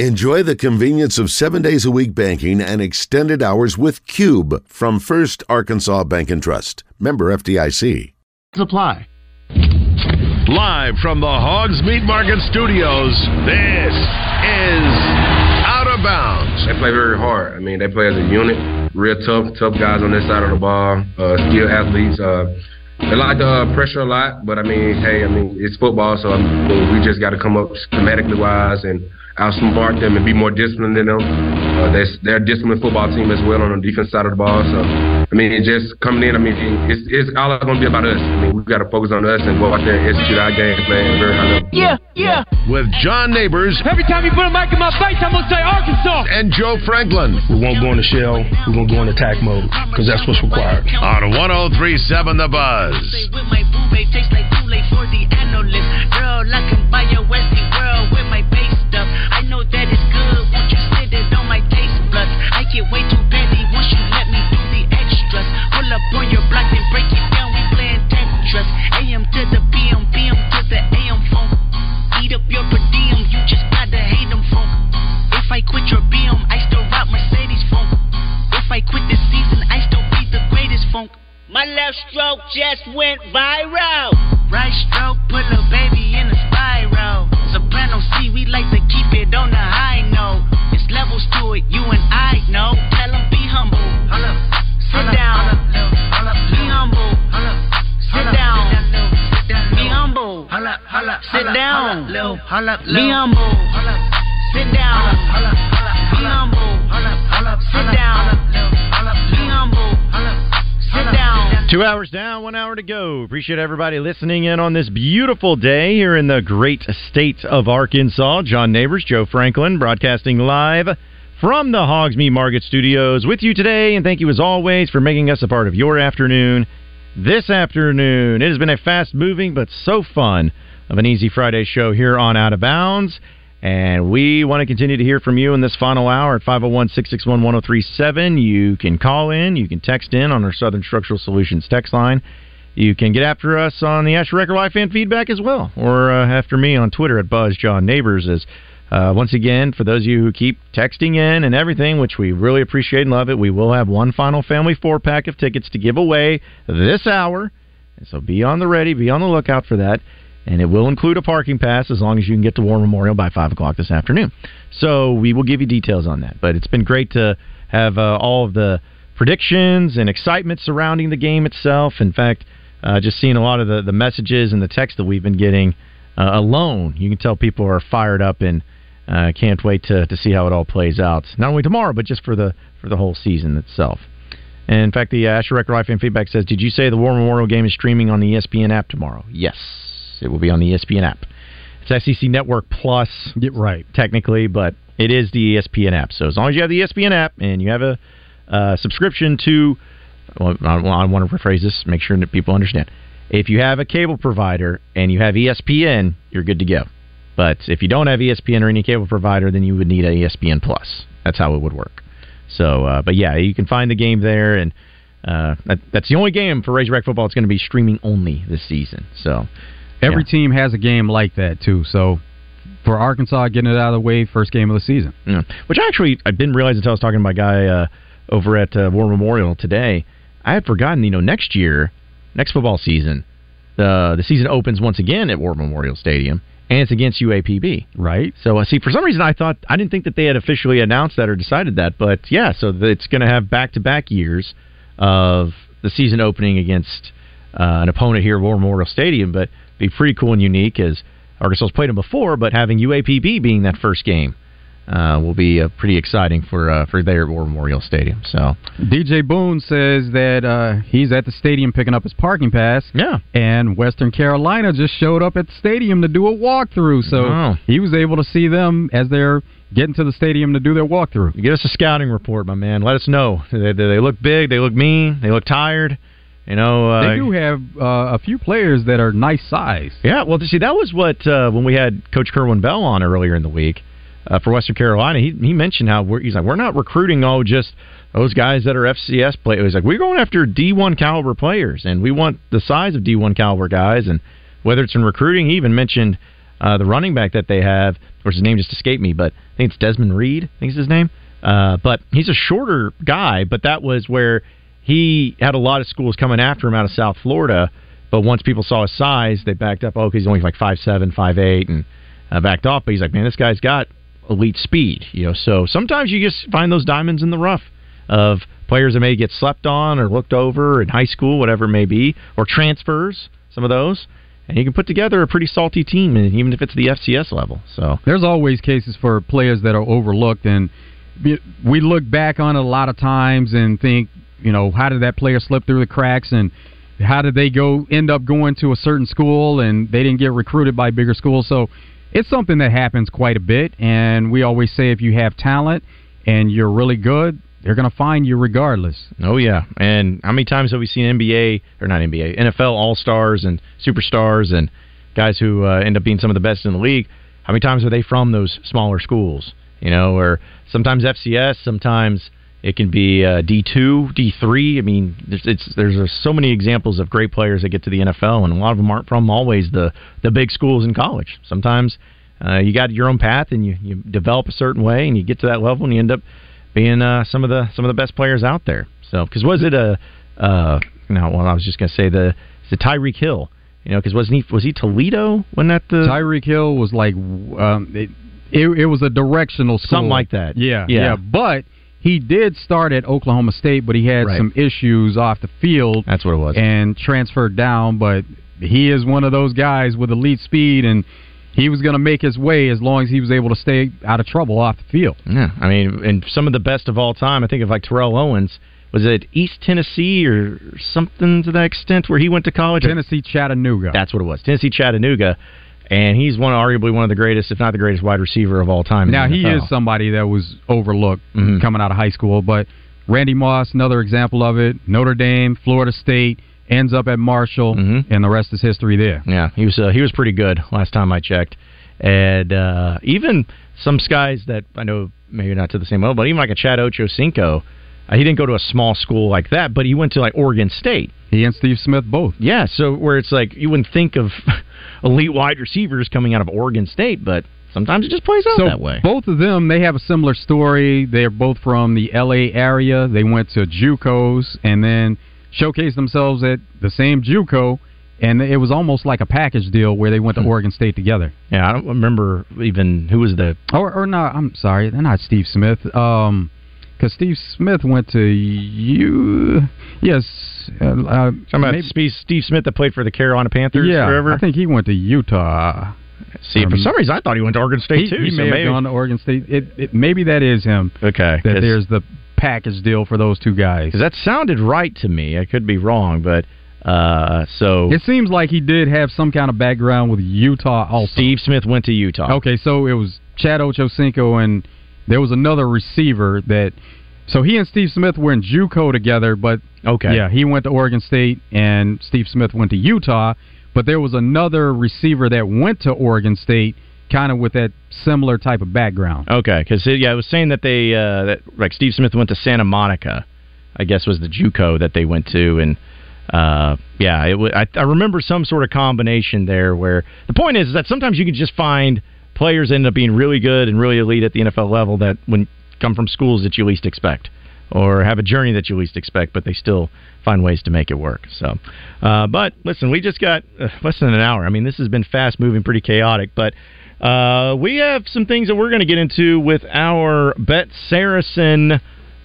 Enjoy the convenience of seven days a week banking and extended hours with Cube from First Arkansas Bank and Trust. Member FDIC. Apply. Live from the Hogs Meat Market Studios, this is Out of Bounds. They play very hard. I mean, they play as a unit. Real tough, tough guys on this side of the ball. Uh, skilled athletes. Uh, they like the uh, pressure a lot, but I mean, hey, I mean, it's football, so I mean, we just got to come up schematically wise and outsmart them and be more disciplined than them. Uh, they're, they're a disciplined football team as well on the defense side of the ball. So, I mean, just coming in, I mean, it's, it's all going to be about us. I mean, we've got to focus on us and go out there and execute our game plan very high level. Yeah, yeah. With John Neighbors. Every time you put a mic in my face, I'm going to say Arkansas. And Joe Franklin. We won't go in the shell. We're going to go in attack mode because that's what's required. On 1037 The Buzz. With my boo babe, tastes like Kool-Aid for the analyst. Girl, I can buy your Westie world with my base stuff. I know that it's good. Won't you sit it on my taste buds? I get way too petty once you let me do the extras. Pull up on your block and break it down. We playing Tetris. AM to the PM, PM to the AM phone. Eat up your per diem. You just gotta hate them phone. If I quit your BM, I still rock Mercedes phone. If I quit this season, I still be the greatest funk. My left stroke just went viral. Right stroke put a baby in a spiral. Soprano C, we like to keep it on the high note. It's levels to it, you and I know. Tell them be humble. Sit down. Be humble. Sit down. Be humble. Sit down. Be humble. Sit down. Be humble. Sit down. Be humble. Sit down. Two hours down, one hour to go. Appreciate everybody listening in on this beautiful day here in the great state of Arkansas. John Neighbors, Joe Franklin, broadcasting live from the Hogs Meat Market Studios with you today. And thank you as always for making us a part of your afternoon. This afternoon, it has been a fast moving but so fun of an Easy Friday show here on Out of Bounds. And we want to continue to hear from you in this final hour at 501 661 1037. You can call in, you can text in on our Southern Structural Solutions text line. You can get after us on the Asher Record Live fan feedback as well, or uh, after me on Twitter at Buzz John Neighbors. As uh, once again, for those of you who keep texting in and everything, which we really appreciate and love it, we will have one final family four pack of tickets to give away this hour. And so be on the ready, be on the lookout for that and it will include a parking pass as long as you can get to War Memorial by five o'clock this afternoon. So we will give you details on that. But it's been great to have uh, all of the predictions and excitement surrounding the game itself. In fact, uh, just seeing a lot of the, the messages and the text that we've been getting uh, alone, you can tell people are fired up and uh, can't wait to, to see how it all plays out. Not only tomorrow, but just for the for the whole season itself. And in fact, the Asher Record fan feedback says, "Did you say the War Memorial game is streaming on the ESPN app tomorrow?" Yes. It will be on the ESPN app. It's SEC Network Plus, yeah, right? Technically, but it is the ESPN app. So as long as you have the ESPN app and you have a uh, subscription to, well, I, I want to rephrase this, make sure that people understand. If you have a cable provider and you have ESPN, you're good to go. But if you don't have ESPN or any cable provider, then you would need a E ESPN Plus. That's how it would work. So, uh, but yeah, you can find the game there, and uh, that, that's the only game for Razorback football. It's going to be streaming only this season. So. Every team has a game like that too. So for Arkansas, getting it out of the way, first game of the season. Yeah. Which actually I didn't realize until I was talking to my guy uh, over at uh, War Memorial today. I had forgotten. You know, next year, next football season, the the season opens once again at War Memorial Stadium, and it's against UAPB. Right. So uh, see, for some reason, I thought I didn't think that they had officially announced that or decided that, but yeah, so it's going to have back to back years of the season opening against uh, an opponent here at War Memorial Stadium, but be pretty cool and unique as Arkansas's played them before, but having UAPB being that first game uh, will be uh, pretty exciting for uh, for at War Memorial Stadium. So DJ Boone says that uh, he's at the stadium picking up his parking pass. Yeah. And Western Carolina just showed up at the stadium to do a walkthrough. So Oh. he was able to see them as they're getting to the stadium to do their walkthrough. Give us a scouting report, my man. Let us know. They, they, they look big. They look mean. They look tired. You know, uh, they do have uh, a few players that are nice size. Yeah, well, to see, that was what uh, when we had Coach Kerwin Bell on earlier in the week uh, for Western Carolina. He he mentioned how we're, he's like, we're not recruiting oh just those guys that are FCS players. He's like, we're going after D1 caliber players, and we want the size of D1 caliber guys. And whether it's in recruiting, he even mentioned Uh, the running back that they have, or his name just escaped me, but I think it's Desmond Reed. I think is his name. Uh, but he's a shorter guy, but that was where he had a lot of schools coming after him out of South Florida. But once people saw his size, they backed up. Oh, he's only like five seven, five eight, and uh, backed off. But he's like, man, this guy's got elite speed. You know, so sometimes you just find those diamonds in the rough of players that may get slept on or looked over in high school, whatever it may be, or transfers. Some of those, and you can put together a pretty salty team, even if it's the FCS level. So There's always cases for players that are overlooked, and we look back on it a lot of times and think, you know, how did that player slip through the cracks, and how did they go end up going to a certain school and they didn't get recruited by bigger schools? So it's something that happens quite a bit, and we always say if you have talent and you're really good, they're going to find you regardless. Oh yeah, and how many times have we seen NBA or not NBA, NFL All Stars and superstars and guys who uh, end up being some of the best in the league? How many times are they from those smaller schools? You know, or sometimes FCS, sometimes it can be uh, D two, D three. I mean, there's it's there's uh, so many examples of great players that get to the NFL, and a lot of them aren't from always the the big schools in college. Sometimes uh, you got your own path, and you you develop a certain way, and you get to that level, and you end up being uh, some of the some of the best players out there. So, because was it a uh, no? Well, I was just going to say the the Tyreek Hill? You know, because wasn't he was he Toledo when that the Tyreek Hill was like, um, it, it, it was a directional school. Something like that. Yeah, Yeah. yeah. But he did start at Oklahoma State, but he had Right. some issues off the field that's what it was. and transferred down. But he is one of those guys with elite speed, and he was going to make his way as long as he was able to stay out of trouble off the field. Yeah, I mean, and some of the best of all time. I think of like Terrell Owens. Was it East Tennessee or something to that extent where he went to college? Tennessee Chattanooga. That's what it was. Tennessee Chattanooga, and he's one arguably one of the greatest, if not the greatest, wide receiver of all time. Now he is somebody that was overlooked Mhm. coming out of high school, but Randy Moss, another example of it. Notre Dame, Florida State, ends up at Marshall, Mhm. and the rest is history there. Yeah, he was uh, he was pretty good last time I checked, and uh, even some guys that I know maybe not to the same level, but even like a Chad Ochocinco, uh, he didn't go to a small school like that, but he went to like Oregon State. He and Steve Smith both. Yeah, so where it's like you wouldn't think of elite wide receivers coming out of Oregon State, but sometimes it just plays out so that way. both of them, they have a similar story. They're both from the L.A. area. They went to JUCOs and then showcased themselves at the same JUCO, and it was almost like a package deal where they went to Hmm. Oregon State together. Yeah, I don't remember even who was the Or, or not? I'm sorry, they're not Steve Smith. Um, because Steve Smith went to you. Yes, uh, uh, talking about maybe- Steve, Smith that played for the Carolina Panthers yeah, forever. I think he went to Utah. See, for um, some reason I thought he went to Oregon State He, too. he so may maybe, have gone to Oregon State. It, it maybe that is him. okay, that there's the package deal for those two guys. Because that sounded right to me. I could be wrong, but uh, so It seems like he did have some kind of background with Utah. Also, Steve Smith went to Utah. Okay, so it was Chad Ochocinco and there was another receiver that. So he and Steve Smith were in JUCO together, but Okay. yeah, he went to Oregon State and Steve Smith went to Utah. But there was another receiver that went to Oregon State, kind of with that similar type of background. Okay, because yeah, I was saying that they uh, that like Steve Smith went to Santa Monica, I guess was the JUCO that they went to, and uh, yeah, it was, I, I remember some sort of combination there where the point is that sometimes you can just find players end up being really good and really elite at the NFL level that when come from schools that you least expect or have a journey that you least expect, but they still find ways to make it work. So, uh, but listen, we just got uh, less than an hour. I mean, this has been fast moving, pretty chaotic, but uh, we have some things that we're going to get into with our Bet Saracen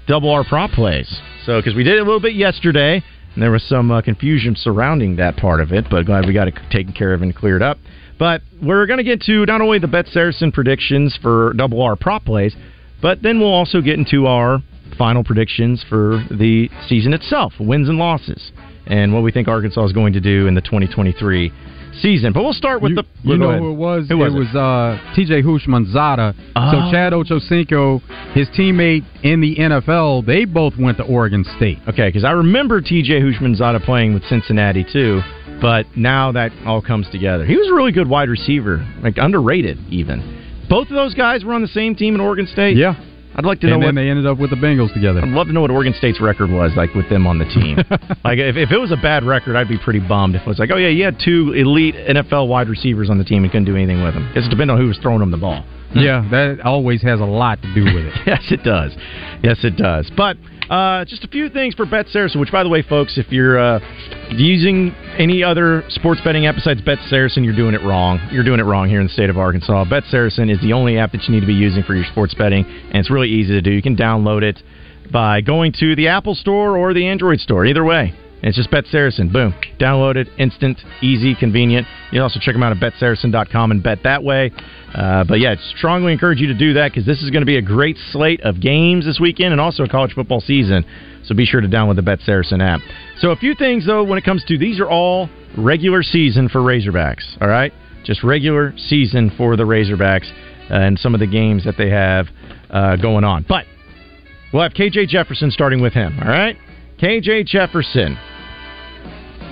double R prop plays. So, because we did it a little bit yesterday, and there was some uh, confusion surrounding that part of it, but glad we got it taken care of and cleared up. But we're going to get to not only the Bet Saracen predictions for double R prop plays, but then we'll also get into our final predictions for the season itself, wins and losses, and what we think Arkansas is going to do in the 2023 season. But we'll start with you, the. you know ahead. who it was? Who was it it? was uh, T.J. Houshmandzadeh. Oh. So Chad Ochocinco, his teammate in the NFL, they both went to Oregon State. Okay, because I remember T.J. Houshmandzadeh playing with Cincinnati too, but now that all comes together. He was a really good wide receiver, like underrated even. Both of those guys were on the same team in Oregon State. Yeah. I'd like to and know then what they ended up with the Bengals together. I'd love to know what Oregon State's record was like with them on the team. like if, if it was a bad record, I'd be pretty bummed. If it was like, oh yeah, you had two elite NFL wide receivers on the team and couldn't do anything with them. Because it depends on who was throwing them the ball. Yeah, that always has a lot to do with it. yes, it does. Yes, it does. But uh, just a few things for Bet Saracen. Which, by the way, folks, if you're uh, using any other sports betting app besides Bet Saracen, you're doing it wrong. You're doing it wrong here in the state of Arkansas. Bet Saracen is the only app that you need to be using for your sports betting, and it's really easy to do. You can download it by going to the Apple Store or the Android Store. Either way. And it's just Bet Saracen. Boom. Download it. Instant, easy, convenient. You can also check them out at betsaracen.com and bet that way. Uh, but yeah, strongly encourage you to do that because this is going to be a great slate of games this weekend and also college football season. So be sure to download the Bet Saracen app. So a few things though when it comes to these are all regular season for Razorbacks. All right, just regular season for the Razorbacks and some of the games that they have uh, going on. But we'll have KJ Jefferson starting with him. All right, KJ Jefferson,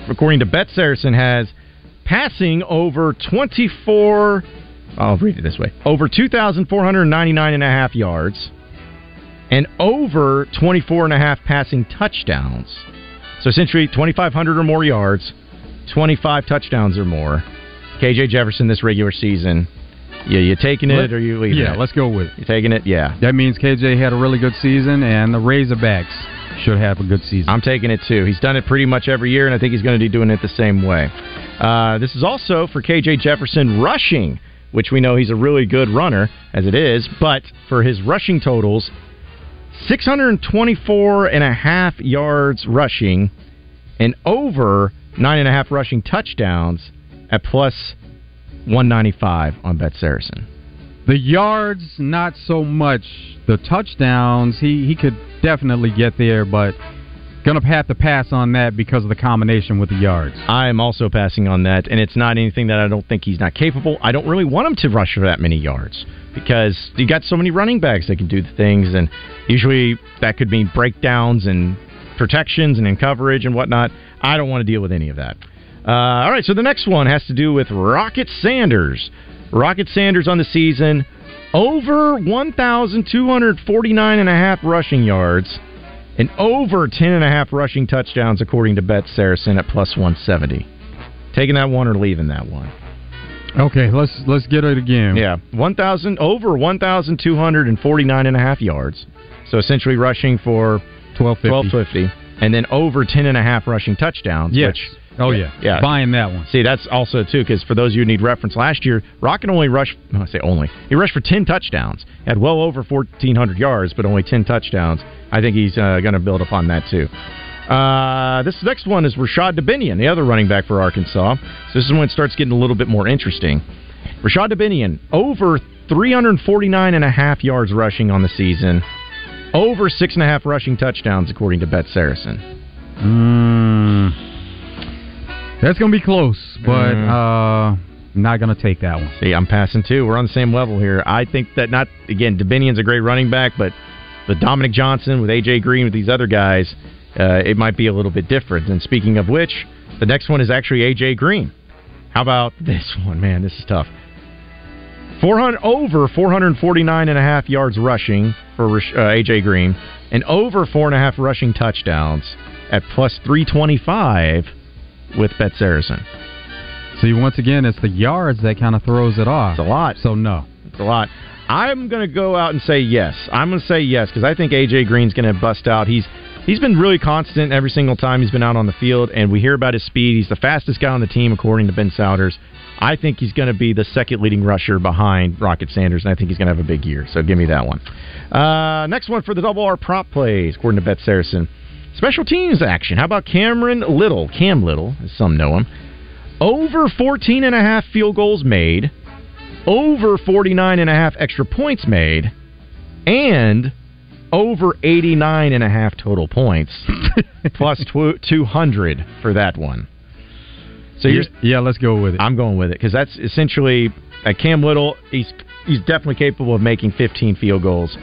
according to Bet Saracen, has passing over 24 I'll read it this way. Over 2,499 and a half yards and over 24 and a half passing touchdowns. So essentially 2,500 or more yards, 25 touchdowns or more. KJ Jefferson this regular season. Yeah, you taking it Let- or you leaving yeah, it? let's go with it. You taking it? Yeah. That means KJ had a really good season, and the Razorbacks should have a good season. I'm taking it too. He's done it pretty much every year, and I think he's going to be doing it the same way. Uh, this is also for KJ Jefferson rushing, which we know he's a really good runner as it is, but for his rushing totals, 624 and a half yards rushing and over nine and a half rushing touchdowns at plus 195 on Bet Saracen. The yards, not so much. The touchdowns, he, he could definitely get there, but gonna have to pass on that because of the combination with the yards. I am also passing on that, and it's not anything that I don't think he's not capable. I don't really want him to rush for that many yards because you got so many running backs that can do the things, and usually that could mean breakdowns and protections and in coverage and whatnot. I don't want to deal with any of that. Uh, all right, so the next one has to do with Rocket Sanders. Rocket Sanders on the season over 1,249 and a half rushing yards and over 10 and a half rushing touchdowns according to Bet Saracen at plus 170. Taking that one or leaving that one? Okay, let's let's get it again. Yeah, 1,000 over 1,249 and a half yards. So essentially rushing for 1250. 1250 and then over 10 and a half rushing touchdowns, Yes. which Oh yeah. Yeah. Buying that one. See, that's also too because for those of you who need reference, last year Rocket only rushed. I say only. He rushed for ten touchdowns. Had well over fourteen hundred yards, but only ten touchdowns. I think he's uh, going to build upon that too. Uh, this next one is Rashod Dubinion, the other running back for Arkansas. So this is when it starts getting a little bit more interesting. Rashod Dubinion over 349 and a half yards rushing on the season, over six and a half rushing touchdowns according to Bet Saracen. Mm, that's gonna be close, but Mm. uh, not gonna take that one. See, I'm passing too. We're on the same level here. I think that not again. Dubinion's a great running back, but the Dominique Johnson with AJ Green with these other guys, uh, it might be a little bit different. And speaking of which, the next one is actually AJ Green. How about this one, man? This is tough. 400 over 449 and a half yards rushing for uh, AJ Green, and over four and a half rushing touchdowns at plus 325 with Bet Saracen. See, once again, it's the yards that kind of throws it off. It's a lot. So no. It's a lot. I'm going to go out and say yes. I'm going to say yes because I think AJ Green's going to bust out. He's he's been really constant every single time he's been out on the field, and we hear about his speed. He's the fastest guy on the team according to Ben Sowders. I think he's going to be the second leading rusher behind Rocket Sanders, and I think he's going to have a big year. So give me that one. Uh, next one for the double R prop plays, according to Bet Saracen. Special teams action. How about Cameron Little? Cam Little, as some know him. Over 14 and a half field goals made over 49 and a half extra points made and over 89 and a half total points plus tw- 200 for that one. So yeah, you're yeah, let's go with it. I'm going with it because that's essentially uh, Cam Little. He's he's definitely capable of making 15 field goals.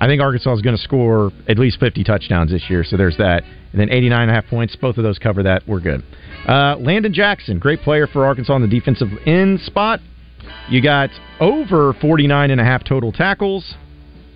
I think Arkansas is going to score at least 50 touchdowns this year. So there's that, and then 89 and a half points. Both of those cover that. We're good. Uh, Landon Jackson, great player for Arkansas on the defensive end spot. You got over 49 and a half total tackles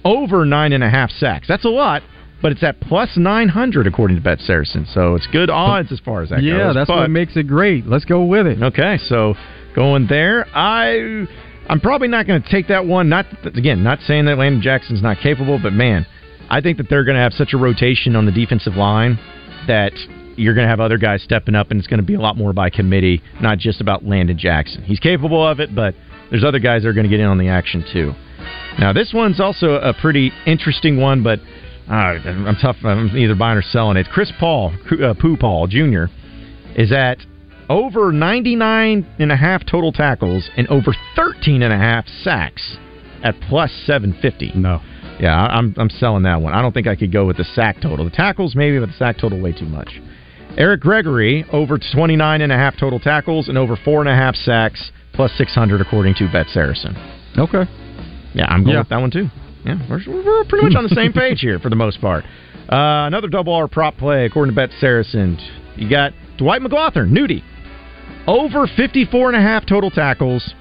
over nine and a half sacks. That's a lot, but it's at plus 900 according to Bet Saracen. So it's good odds as far as that yeah, goes. that's but- what makes it great. Let's go with it. Okay, so going there, I I'm probably not going to take that one. Not again, not saying that Landon Jackson's not capable, but man, I think that they're going to have such a rotation on the defensive line that you're going to have other guys stepping up, and it's going to be a lot more by committee, not just about Landon Jackson. He's capable of it, but there's other guys that are going to get in on the action too. Now, this one's also a pretty interesting one, but uh, I'm tough. I'm either buying or selling it. Chris Paul, uh, Pooh Paul Jr., is at over 99 and a half total tackles and over 13 and a half sacks at plus 750. No. Yeah, I'm I'm selling that one. I don't think I could go with the sack total. The tackles maybe, but the sack total way too much. Eric Gregory over 29 and a half total tackles and over four and a half sacks plus 600 according to Bet Saracen. Okay. Yeah, I'm going Yeah. with that one too. Yeah, we're, we're pretty much on the same page here for the most part. Uh, another double R prop play according to Bet Saracen. You got Dwight McGlothern, Nudie, over 54 and a half total tackles,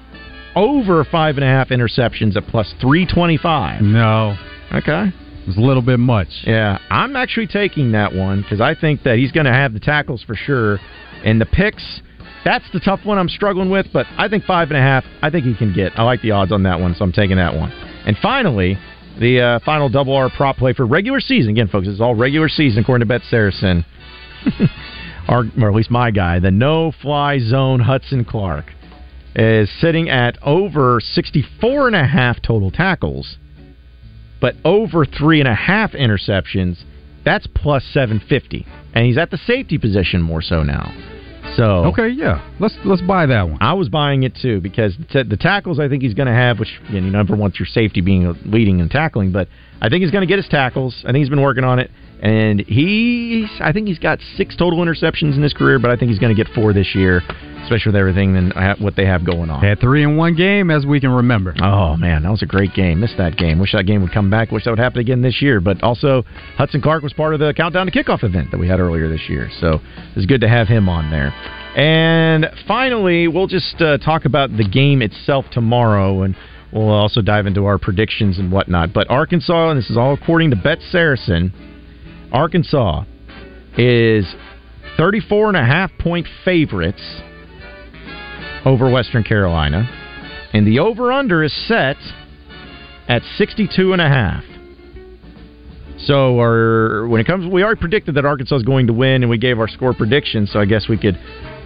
over five and a half interceptions at plus 325. No. Okay. It's a little bit much. Yeah, I'm actually taking that one because I think that he's going to have the tackles for sure, and the picks. That's the tough one I'm struggling with, but I think five and a half. I think he can get. I like the odds on that one, so I'm taking that one. And finally, the uh, final double R prop play for regular season. Again, folks, it's all regular season according to Bet Saracen. Our, or at least my guy, the no fly zone Hudson Clark is sitting at over 64 and a half total tackles but over three and a half interceptions, that's plus 750. And he's at the safety position more so now. So Okay, yeah. Let's let's buy that one. I was buying it too because the, t- the tackles I think he's going to have, which you know, number one's your safety being leading and tackling, but I think he's going to get his tackles. I think he's been working on it, and he's I think he's got six total interceptions in his career, but I think he's going to get four this year, especially with everything and what they have going on. Had three in one game, as we can remember. Oh man, that was a great game. Missed that game. Wish that game would come back. Wish that would happen again this year. But also, Hudson Clark was part of the countdown to kickoff event that we had earlier this year. So it's good to have him on there. And finally, we'll just uh, talk about the game itself tomorrow, and we'll also dive into our predictions and whatnot. But Arkansas, and this is all according to Bet Saracen, Arkansas is 34 and a half point favorites over Western Carolina. And the over under is set at 62 and a half. So our, when it comes, we already predicted that Arkansas is going to win, and we gave our score prediction. So I guess we could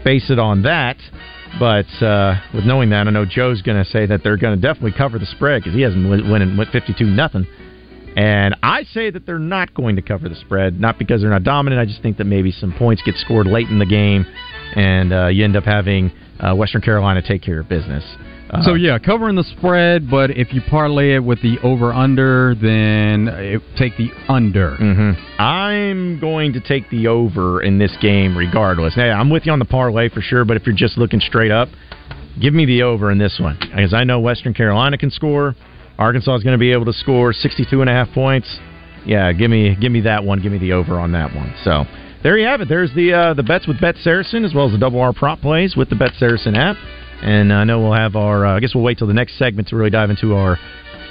base it on that. But uh, with knowing that, I know Joe's going to say that they're going to definitely cover the spread because he hasn't win, win, went 52 nothing. And I say that they're not going to cover the spread, not because they're not dominant. I just think that maybe some points get scored late in the game, and uh, you end up having uh, Western Carolina take care of business. Uh, So yeah, covering the spread, but if you parlay it with the over under, then uh, take the under. hmm I'm going to take the over in this game regardless. Now, I'm with you on the parlay for sure, but if you're just looking straight up, give me the over in this one because I know Western Carolina can score. Arkansas is going to be able to score 62 and a half points. Yeah, give me give me that one. Give me the over on that one. So there you have it. There's the uh, the bets with Bet Saracen as well as the double R prop plays with the Bet Saracen app. And I know we'll have our. Uh, I guess we'll wait till the next segment to really dive into our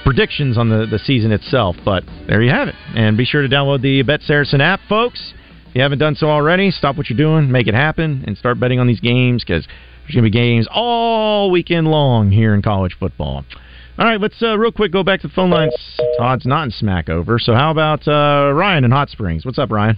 predictions on the, the season itself. But there you have it. And be sure to download the Bet Saracen app, folks. If you haven't done so already, stop what you're doing, make it happen, and start betting on these games because there's going to be games all weekend long here in college football. All right, let's uh, real quick go back to the phone lines. Todd's not in Smackover. So how about uh, Ryan in Hot Springs? What's up, Ryan?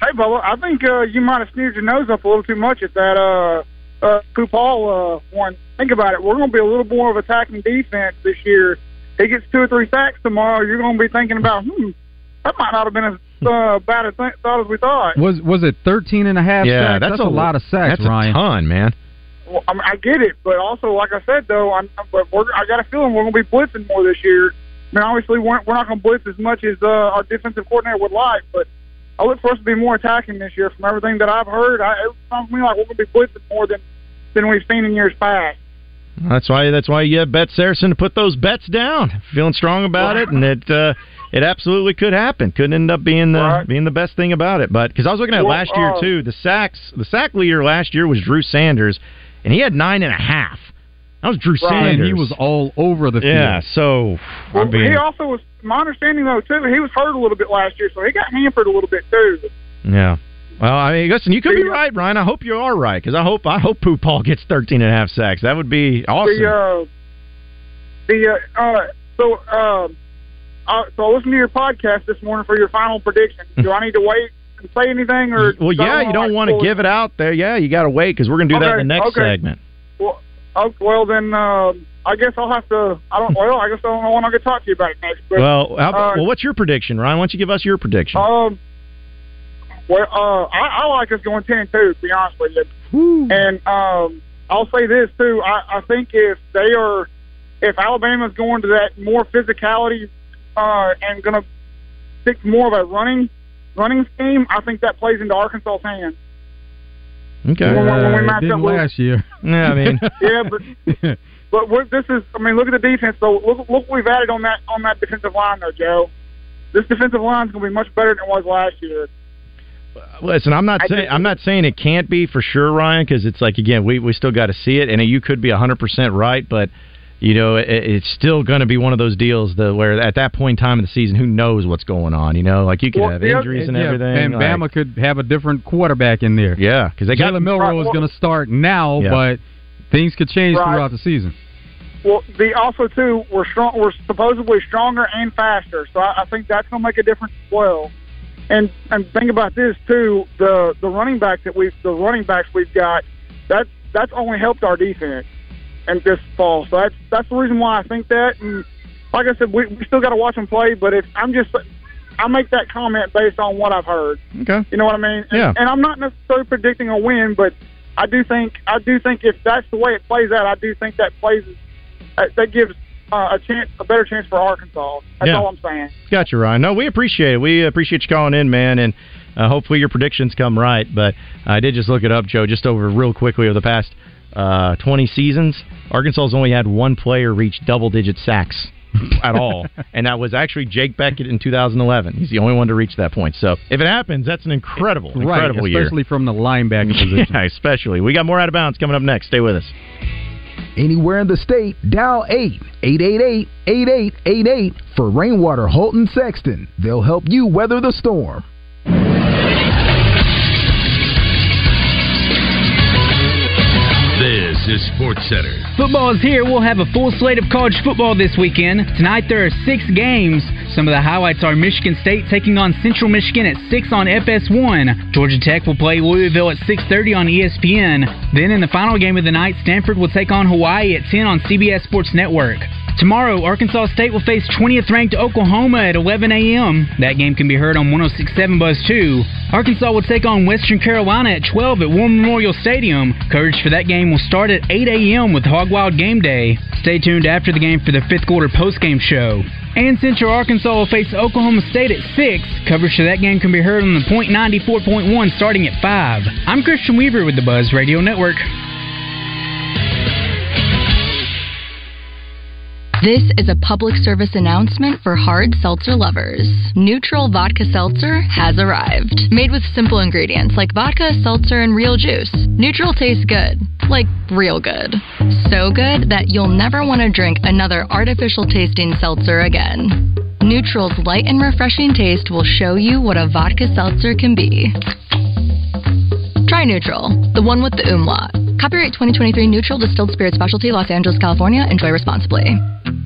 Hey, Bubba, I think uh, you might have sneered your nose up a little too much at that uh, uh, Paul uh, one. Think about it. We're going to be a little more of attacking defense this year. He gets two or three sacks tomorrow. You're going to be thinking about, hmm, that might not have been as uh, bad a th- thought as we thought. Was was it 13 and a half yeah, sacks? that's, a, lot of sacks, That's Ryan. a ton, man. Well, I, mean, I get it, but also, like I said, though, I'm, but we're, I got a feeling we're going to be blitzing more this year. I mean, obviously, we're, we're not going to blitz as much as uh, our defensive coordinator would like, but I look for us to be more attacking this year. From everything that I've heard, I, it sounds to me like we're going to be blitzing more than than we've seen in years past. That's why. That's why you have Bet Saracen to put those bets down. Feeling strong about it, and it uh, it absolutely could happen. Couldn't end up being the Right. being the best thing about it. But because I was looking at Well, last year uh, too, the sacks the sack leader last year was Drew Sanders, and he had nine and a half. That was Drew Right. Sanders. and he was all over the field. yeah. So I Well, mean, he also was. My understanding though too, he was hurt a little bit last year, so he got hampered a little bit too. yeah. Well, I mean, listen, you could be The, uh, right, Ryan. I hope you are right because I hope I hope Pooh Paul gets 13 and a half sacks. That would be awesome. The uh, the uh, uh so um, uh, so I listened to your podcast this morning for your final prediction. Do I need to wait and say anything, or well, yeah, you don't want to give it out there. Yeah, you got to wait because we're going to do that in the next okay. segment. Well, oh, well then, um I guess I'll have to. I don't. Well, I guess I don't know when I can talk to you about it next. But, Well, how uh, well, what's your prediction, Ryan? Why don't you give us your prediction? Um. Well, uh, I, I like us going ten and two. To be honest with you, and um, I'll say this too. I, I think if they are, if Alabama's going to that more physicality, uh, and going to stick more of a running, running scheme, I think that plays into Arkansas's hands. okay. when- when we Uh, match didn't up with- last year. Yeah, I mean, Yeah, but but we're, this is. I mean, look at the defense. though. look, look what we've added on that on that defensive line, though, Joe. This defensive line is going to be much better than it was last year. Listen, I'm not saying I'm not saying it can't be for sure, Ryan, because it's like again, we we still got to see it, and you could be 100 percent right, but you know, it, it's still going to be one of those deals that where at that point in time in the season, who knows what's going on? You know, like you could Well, have the other- injuries and Yeah, everything. And like- Bama could have a different quarterback in there. yeah, because they got Jalen Milroe is going to start now, Yeah. but things could change Right. throughout the season. Well, the also too, we're strong. We're supposedly stronger and faster, so I, I think that's going to make a difference as well. And and think about this too: the the running back that we've the running backs we've got that that's only helped our defense and this fall. So that's that's the reason why I think that. And like I said, we, we still got to watch them play. But if I'm just I make that comment based on what I've heard. okay. You know what I mean? And, Yeah. And I'm not necessarily predicting a win, but I do think I do think if that's the way it plays out, I do think that plays uh, that gives uh, a chance, a better chance for Arkansas. That's Yeah. all I'm saying. Got you, Ryan. No, we appreciate it. We appreciate you calling in, man, and uh, hopefully your predictions come right. But I did just look it up, Joe, just over real quickly over the past uh, 20 seasons. Arkansas's only had one player reach double-digit sacks at all, and that was actually Jake Bequette in 2011. He's the only one to reach that point. So if it happens, that's an incredible, incredible right, year. especially from the linebacker position. Yeah, especially. We got more out of bounds coming up next. Stay with us. Anywhere in the state, dial 888-8888 for Rainwater Holton Sexton. They'll help you weather the storm. Sports Center. Football is here. We'll have a full slate of college football this weekend. Tonight there are six games. Some of the highlights are Michigan State taking on Central Michigan at 6 on FS1. Georgia Tech will play Louisville at 6.30 on ESPN. Then in the final game of the night, Stanford will take on Hawaii at 10 on CBS Sports Network. Tomorrow, Arkansas State will face 20th ranked Oklahoma at 11 a.m. That game can be heard on 1067 Buzz 2. Arkansas will take on Western Carolina at 12 at War Memorial Stadium. Coverage for that game will start at 8 a.m. with Hog Wild Game Day. Stay tuned after the game for the fifth quarter postgame show. And Central Arkansas will face Oklahoma State at 6. Coverage for that game can be heard on the point 94.1 starting at 5. I'm Christian Weaver with the Buzz Radio Network. This is a public service announcement for hard seltzer lovers. Neutral Vodka Seltzer has arrived. Made with simple ingredients like vodka, seltzer, and real juice. Neutral tastes good. Like real good. So good that you'll never want to drink another artificial tasting seltzer again. Neutral's light and refreshing taste will show you what a vodka seltzer can be. Try Neutral, the one with the umlaut. Copyright 2023 Neutral Distilled Spirit Specialty, Los Angeles, California. Enjoy responsibly.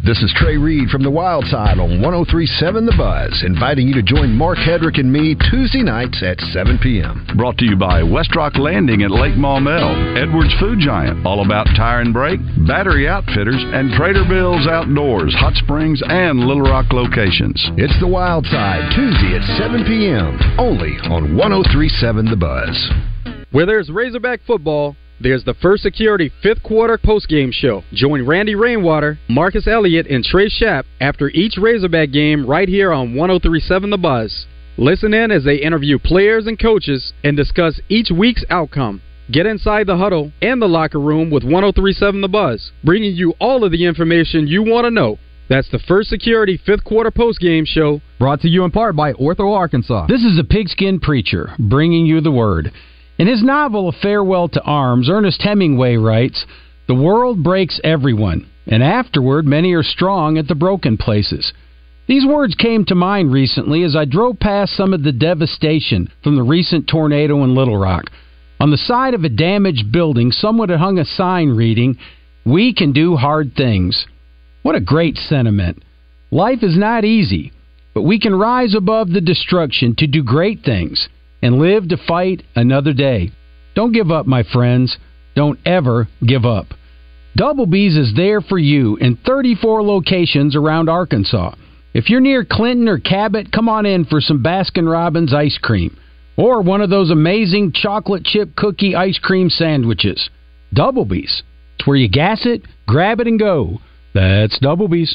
This is Trey Reed from the Wild Side on 1037 The Buzz, inviting you to join Mark Hedrick and me Tuesday nights at 7 p.m. Brought to you by Westrock Landing at Lake Maumelle, Edwards Food Giant, all about tire and brake, battery outfitters, and Trader Bill's Outdoors, Hot Springs, and Little Rock locations. It's The Wild Side, Tuesday at 7 p.m., only on 1037 The Buzz. Where there's Razorback football, there's the First Security fifth quarter postgame show. Join Randy Rainwater, Marcus Elliott, and Trey Shapp after each Razorback game right here on 1037 The Buzz. Listen in as they interview players and coaches and discuss each week's outcome. Get inside the huddle and the locker room with 1037 The Buzz, bringing you all of the information you want to know. That's the First Security fifth quarter postgame show. Brought to you in part by Ortho Arkansas. This is a pigskin preacher bringing you the word. In his novel, A Farewell to Arms, Ernest Hemingway writes The world breaks everyone, and afterward, many are strong at the broken places. These words came to mind recently as I drove past some of the devastation from the recent tornado in Little Rock. On the side of a damaged building, someone had hung a sign reading, We can do hard things. What a great sentiment. Life is not easy, but we can rise above the destruction to do great things and live to fight another day. Don't give up, my friends. Don't ever give up. Double B's is there for you in 34 locations around Arkansas. If you're near Clinton or Cabot, come on in for some Baskin Robbins ice cream or one of those amazing chocolate chip cookie ice cream sandwiches. Double B's. It's where you gas it, grab it, and go. That's Double B's.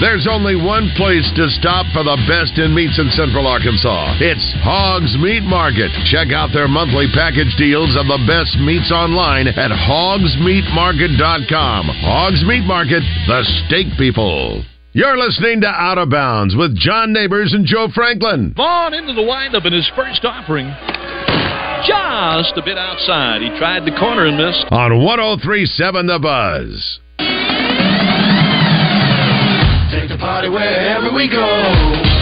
There's only one place to stop for the best in meats in Central Arkansas. It's Hogs Meat Market. Check out their monthly package deals of the best meats online at hogsmeatmarket.com. Hogs Meat Market, the steak people. You're listening to Out of Bounds with John Neighbors and Joe Franklin. Vaughn into the windup in his first offering. Just a bit outside. He tried the corner and missed. On 1037 The Buzz. Take the party wherever we go.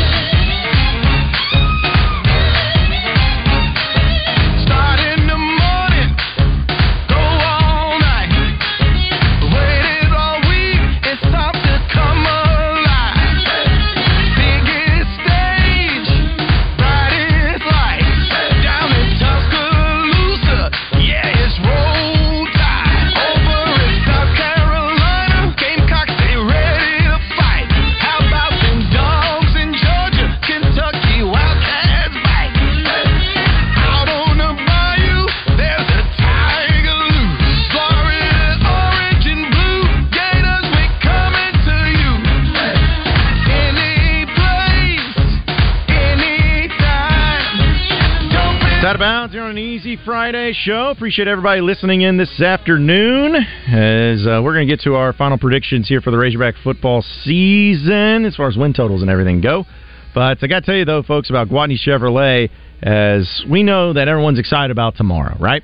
Of bounds here on an easy Friday show. Appreciate everybody listening in this afternoon as uh, we're going to get to our final predictions here for the Razorback football season as far as win totals and everything go. But I got to tell you though, folks, about Gwatney Chevrolet, as we know that everyone's excited about tomorrow, right?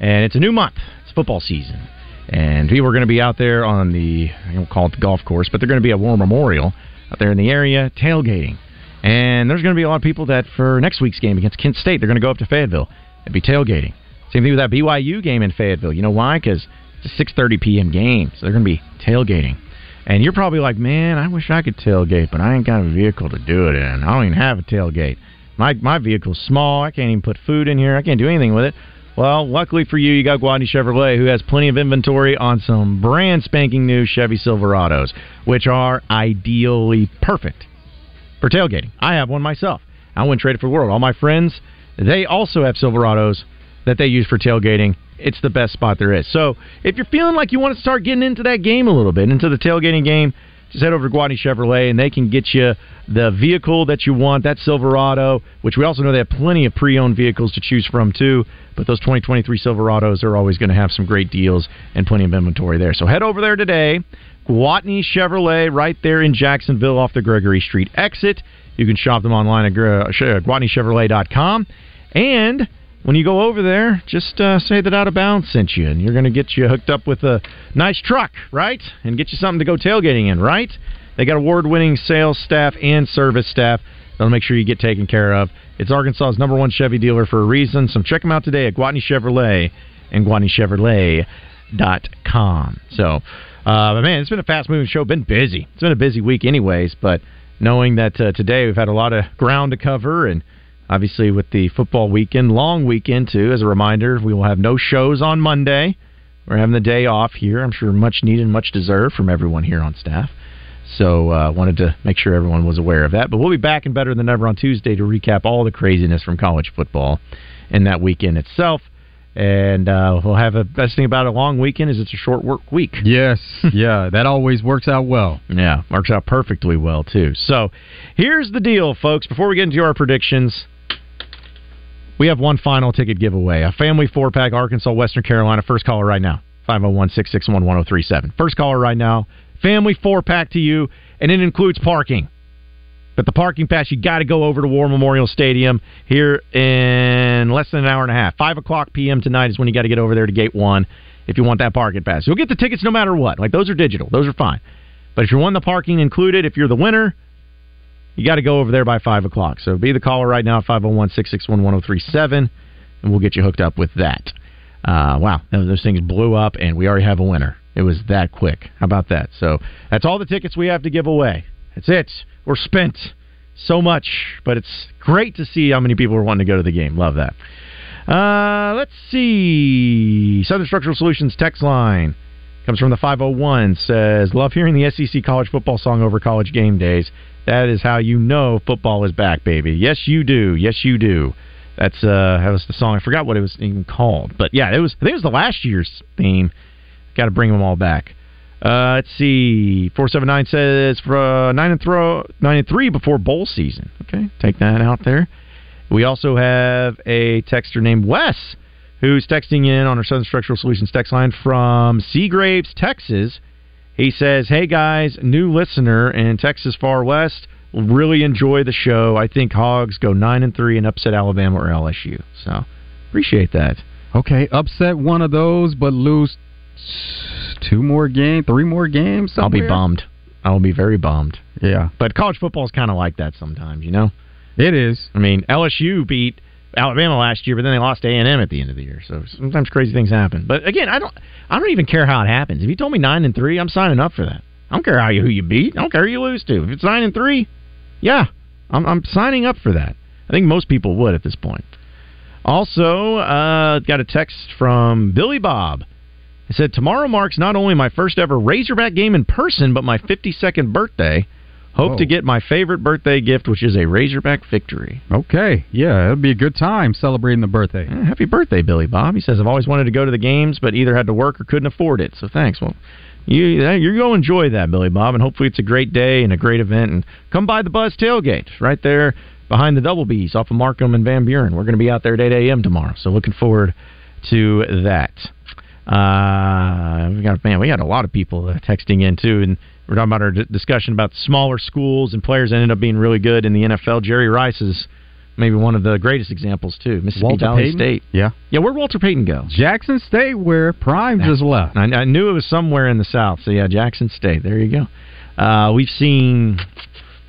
And it's a new month. It's football season. And people are going to be out there on the, I don't call it the golf course, but they're going to be at War Memorial out there in the area tailgating. And there's going to be a lot of people that for next week's game against Kent State, they're going to go up to Fayetteville and be tailgating. Same thing with that BYU game in Fayetteville. You know why? Because it's a 6:30 p.m. game, so they're going to be tailgating. And you're probably like, man, I wish I could tailgate, but I ain't got a vehicle to do it in. I don't even have a tailgate. My my vehicle's small. I can't even put food in here. I can't do anything with it. Well, luckily for you, you got Gwatney Chevrolet, who has plenty of inventory on some brand spanking new Chevy Silverados, which are ideally perfect for tailgating. I have one myself. I wouldn't trade it for the world. All my friends, they also have Silverados that they use for tailgating. It's the best spot there is. So if you're feeling like you want to start getting into that game a little bit, into the tailgating game, just head over to Gwatney Chevrolet and they can get you the vehicle that you want, that Silverado, which we also know they have plenty of pre-owned vehicles to choose from too. But those 2023 Silverados are always going to have some great deals and plenty of inventory there. So head over there today. Gwatney Chevrolet, right there in Jacksonville off the Gregory Street exit. You can shop them online at uh, GwatneyChevrolet.com. And when you go over there, just uh, say that Out of Bounds sent you, and you're going to get you hooked up with a nice truck, right? And get you something to go tailgating in, right? They got award-winning sales staff and service staff. They'll make sure you get taken care of. It's Arkansas's number one Chevy dealer for a reason, so check them out today at Gwatney Chevrolet and GwatneyChevrolet.com. com. So, uh, but man, it's been a fast moving show. Been busy. It's been a busy week, anyways. But knowing that uh, today we've had a lot of ground to cover, and obviously with the football weekend, long weekend too. As a reminder, we will have no shows on Monday. We're having the day off here. I'm sure much needed, much deserved from everyone here on staff. So uh, wanted to make sure everyone was aware of that. But we'll be back and better than ever on Tuesday to recap all the craziness from college football and that weekend itself. And uh, we'll have a best thing about a long weekend is it's a short work week. Yes, yeah, that always works out well. Yeah, works out perfectly well too. So here's the deal, folks. Before we get into our predictions, we have one final ticket giveaway. A family four pack, Arkansas, Western Carolina. First caller right now. 501 661 1037. First caller right now. Family four pack to you, and it includes parking. But the parking pass, you got to go over to War Memorial Stadium here in less than an hour and a half. 5 o'clock p.m. tonight is when you got to get over there to gate one if you want that parking pass. You'll get the tickets no matter what. Like, those are digital, those are fine. But if you want the parking included, if you're the winner, you got to go over there by 5 o'clock. So be the caller right now, 501 661 1037, and we'll get you hooked up with that. Uh, wow, those things blew up, and we already have a winner. It was that quick. How about that? So that's all the tickets we have to give away. That's it. We're spent so much, but it's great to see how many people are wanting to go to the game. Love that. Uh, let's see. Southern Structural Solutions text line comes from the 501 says, Love hearing the SEC college football song over college game days. That is how you know football is back, baby. Yes, you do. Yes, you do. That's uh, that was the song. I forgot what it was even called, but yeah, it was. I think it was the last year's theme. Got to bring them all back. Uh, let's see. Four seven nine says for uh, nine and throw nine and three before bowl season. Okay, take that out there. We also have a texter named Wes who's texting in on our Southern Structural Solutions text line from Seagraves, Texas. He says, "Hey guys, new listener in Texas Far West. Really enjoy the show. I think Hogs go nine and three and upset Alabama or LSU. So appreciate that. Okay, upset one of those, but lose two more games, three more games. I'll be somewhere? bummed. I will be very bummed. Yeah, but college football is kind of like that sometimes. You know, it is. I mean, LSU beat Alabama last year, but then they lost A and M at the end of the year. So sometimes crazy things happen. But again, I don't. I don't even care how it happens. If you told me nine and three, I'm signing up for that. I don't care how you who you beat. I don't care who you lose to. If it's nine and three, yeah, I'm, I'm signing up for that. I think most people would at this point. Also, uh, got a text from Billy Bob. He said, Tomorrow marks not only my first ever Razorback game in person, but my 52nd birthday. Hope Oh. to get my favorite birthday gift, which is a Razorback victory. Okay, yeah, it'll be a good time celebrating the birthday. Eh, happy birthday, Billy Bob. He says, I've always wanted to go to the games, but either had to work or couldn't afford it. So thanks. Well, you, you're going to enjoy that, Billy Bob, and hopefully it's a great day and a great event. And come by the Buzz Tailgate right there behind the Double B's off of Markham and Van Buren. We're going to be out there at 8 a.m. tomorrow. So looking forward to that. Uh, we got man, we got a lot of people uh, texting in too, and we're talking about our d- discussion about smaller schools and players that ended up being really good in the NFL. Jerry Rice is maybe one of the greatest examples too. Mississippi Walter Valley Payton? State. Yeah. Yeah, where'd Walter Payton go? Jackson State, where Prime just left. I, I knew it was somewhere in the South. So yeah, Jackson State. There you go. Uh, we've seen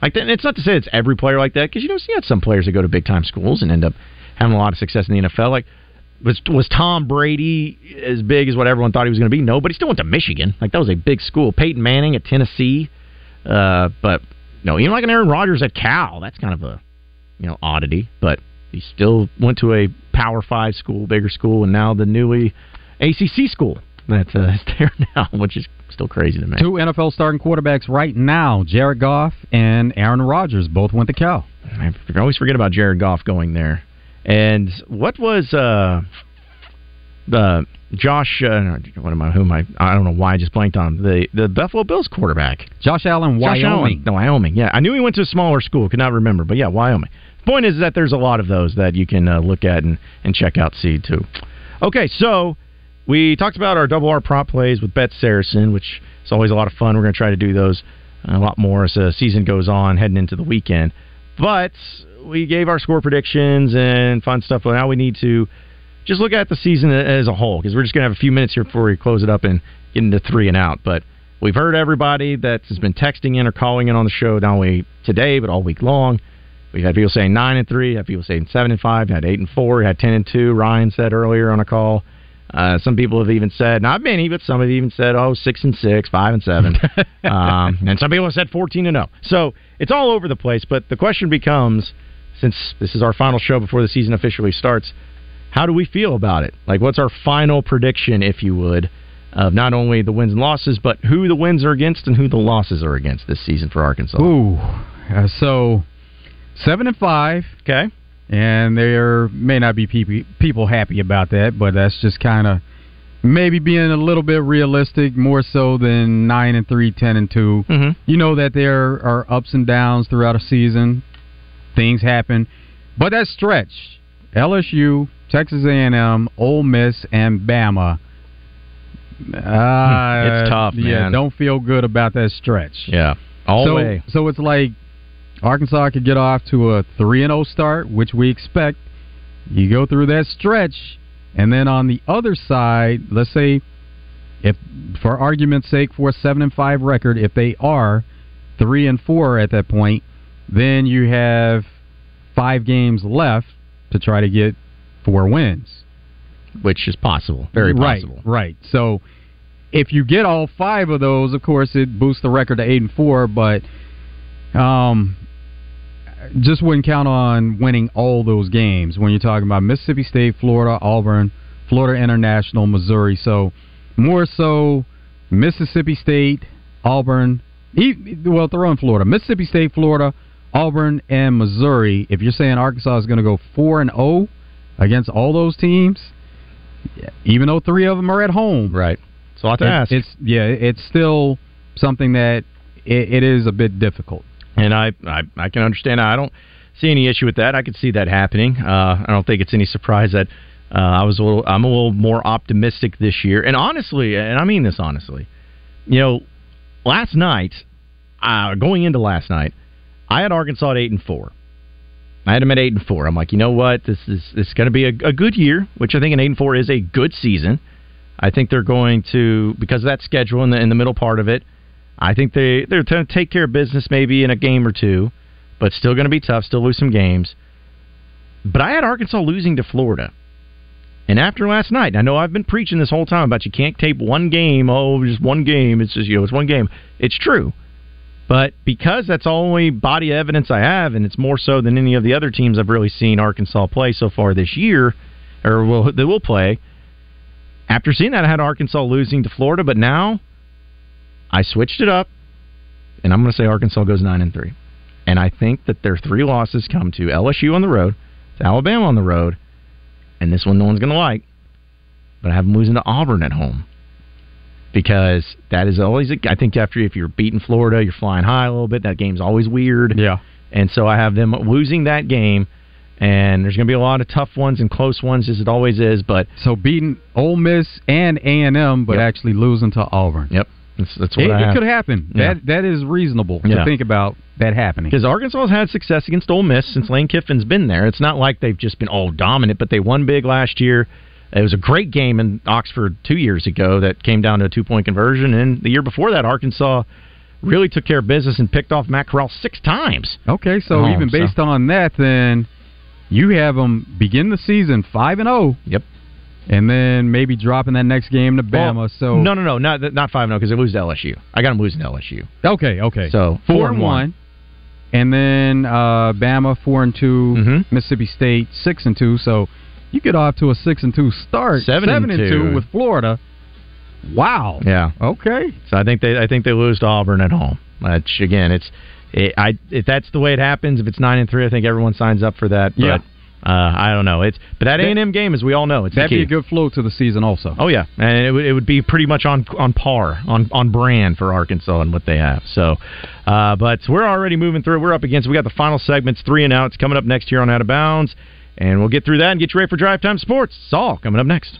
like that. and It's not to say it's every player like that because you know you had some players that go to big time schools and end up having a lot of success in the NFL. Like was was Tom Brady as big as what everyone thought he was going to be? No, but he still went to Michigan. Like that was a big school. Peyton Manning at Tennessee. Uh, but no, even like an Aaron Rodgers at Cal. That's kind of a you know oddity, but he still went to a Power Five school, bigger school, and now the newly ACC school that's uh, that's there now, which is still crazy to me. Two NFL starting quarterbacks right now, Jared Goff and Aaron Rodgers, both went to Cal. I always forget about Jared Goff going there. And what was uh the Josh? Uh, what am I? Who am I? I don't know why I just blanked on him. the the Buffalo Bills quarterback. Josh Allen, Josh Wyoming. Allen. No, Wyoming. Yeah, I knew he went to a smaller school. Could not remember, but yeah, Wyoming. Point is that there's a lot of those that you can uh, look at and, and check out seed too. Okay, so we talked about our double R prop plays with Bet Saracen, which is always a lot of fun. We're going to try to do those a lot more as the season goes on, heading into the weekend. But we gave our score predictions and fun stuff. But now we need to just look at the season as a whole because we're just going to have a few minutes here before we close it up and get into three and out. But we've heard everybody that has been texting in or calling in on the show not only today but all week long. We've had people saying nine and three, had people saying seven and five, had eight and four, had ten and two. Ryan said earlier on a call. Uh, some people have even said, not many, but some have even said, oh, six and six, five and seven, um, and some people have said fourteen and zero. So it's all over the place. But the question becomes, since this is our final show before the season officially starts, how do we feel about it? Like, what's our final prediction, if you would, of not only the wins and losses, but who the wins are against and who the losses are against this season for Arkansas? Ooh, uh, so seven and five. Okay, and there may not be people people happy about that, but that's just kind of maybe being a little bit realistic, more so than nine and three, ten and 2 Mm-hmm. You know that there are ups and downs throughout a season. Things happen, but that stretch: LSU, Texas A&M, Ole Miss, and Bama. Uh, It's tough, Yeah, don't feel good about that stretch. Yeah, all so, way. So it's like Arkansas could get off to a three and zero start, which we expect. You go through that stretch, and then on the other side, let's say, if for argument's sake, for a seven and five record, if they are three and four at that point, then you have five games left to try to get four wins, which is possible, very possible. Right. So if you get all five of those, of course, it boosts the record to eight and four. But um, just wouldn't count on winning all those games when you're talking about Mississippi State, Florida, Auburn, Florida International, Missouri. So more so Mississippi State, Auburn. Well, throw in Florida, Mississippi State, Florida, Auburn, and Missouri. If you're saying Arkansas is going to go four and zero against all those teams, even though three of them are at home, right? Lot to it- ask. It's yeah, it's still something that it, it is a bit difficult. And I, I, I can understand. I don't see any issue with that. I could see that happening. Uh, I don't think it's any surprise that uh, I was a little. I'm a little more optimistic this year. And honestly, and I mean this honestly, you know, last night, uh, going into last night, I had Arkansas at eight and four. I had them at eight and four. I'm like, you know what? This is this is going to be a, a good year, which I think an eight and four is a good season. I think they're going to because of that schedule in the in the middle part of it. I think they they're going to take care of business maybe in a game or two, but still going to be tough. Still lose some games. But I had Arkansas losing to Florida. And after last night, I know I've been preaching this whole time about you can't tape one game. Oh, just one game. It's just you know, it's one game. It's true. But because that's the only body of evidence I have, and it's more so than any of the other teams I've really seen Arkansas play so far this year, or will they will play. After seeing that, I had Arkansas losing to Florida, but now I switched it up, and I'm going to say Arkansas goes nine and three. And I think that their three losses come to LSU on the road, to Alabama on the road, and this one no one's going to like. But I have them losing to Auburn at home because that is always. A, I think after if you're beating Florida, you're flying high a little bit. That game's always weird. Yeah. And so I have them losing that game, and there's going to be a lot of tough ones and close ones as it always is. But So beating Ole Miss and A and M, but Yep. actually losing to Auburn. Yep, that's, that's what It, it could happen. Yeah. That that is reasonable Yeah. to think about that happening. Because Arkansas has had success against Ole Miss since Lane Kiffin's been there. It's not like they've just been all dominant, but they won big last year. It was a great game in Oxford two years ago that came down to a two point conversion. And the year before that, Arkansas really took care of business and picked off Matt Corral six times. Okay, so Oh, even so- based on that, then you have them begin the season five and zero. Yep. And then maybe dropping that next game to Bama. Well, so no, no, no, not not five zero because they lose to LSU. I got them losing to LSU. Okay, okay. So four, and one. and then uh, Bama four and 2 Mm-hmm. Mississippi State six and two. So you get off to a six and two start, Seven and two. with Florida. Wow. Yeah. Okay. So I think they I think they lose to Auburn at home. Which again, it's it, I if that's the way it happens. If it's nine and three, I think everyone signs up for that. But Yeah. uh, I don't know. It's but that A and M game, as we all know, it's That'd be a good flow to the season, also. Oh yeah, and it would, it would be pretty much on on par, on on brand for Arkansas and what they have. So, uh, but we're already moving through. We're up against. We got the final segments, three and outs coming up next year on Out of Bounds, and we'll get through that and get you ready for Drive Time Sports. It's all coming up next.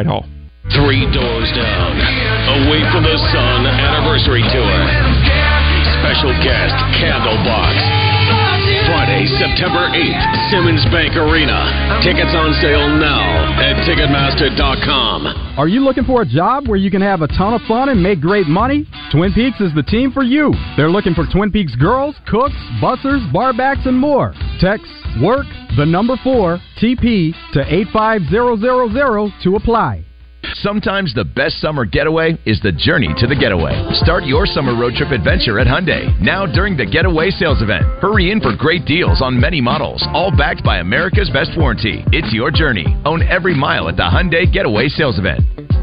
Whitehall. 3 Doors Down. Away from the Sun Anniversary Tour. Special guest Candlebox. Friday, September 8th, Simmons Bank Arena. Tickets on sale now at Ticketmaster.com. Are you looking for a job where you can have a ton of fun and make great money? Twin Peaks is the team for you. They're looking for Twin Peaks girls, cooks, bussers, barbacks, and more. Text work the number 4 TP to 85000 to apply. Sometimes the best summer getaway is the journey to the getaway. Start your summer road trip adventure at Hyundai now during the Getaway Sales Event. Hurry in for great deals on many models, all backed by America's best warranty. It's your journey. Own every mile at the Hyundai Getaway Sales Event.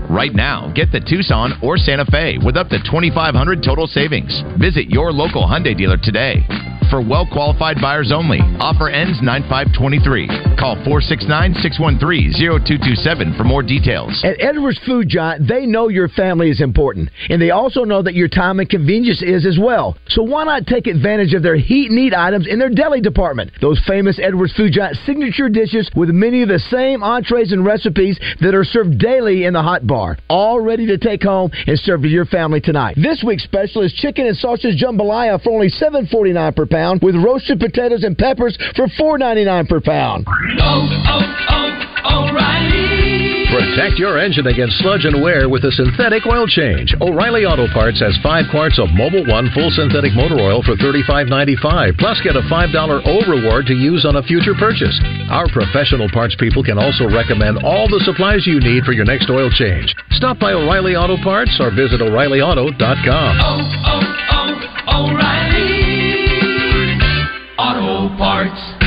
Right now, get the Tucson or Santa Fe with up to 2500 total savings. Visit your local Hyundai dealer today. For well qualified buyers only. Offer ends 9523. Call 469 613 0227 for more details. At Edwards Food Giant, they know your family is important, and they also know that your time and convenience is as well. So why not take advantage of their heat and eat items in their deli department? Those famous Edwards Food Giant signature dishes with many of the same entrees and recipes that are served daily in the hot bar, all ready to take home and serve to your family tonight. This week's special is chicken and sausage jambalaya for only $7.49 per pound, with roasted potatoes and peppers for $4.99 per pound. Oh, oh, oh, Protect your engine against sludge and wear with a synthetic oil change. O'Reilly Auto Parts has five quarts of Mobil 1 full synthetic motor oil for $35.95. Plus, get a $5 O reward to use on a future purchase. Our professional parts people can also recommend all the supplies you need for your next oil change. Stop by O'Reilly Auto Parts or visit O'ReillyAuto.com. Oh, oh, oh, Auto Parts.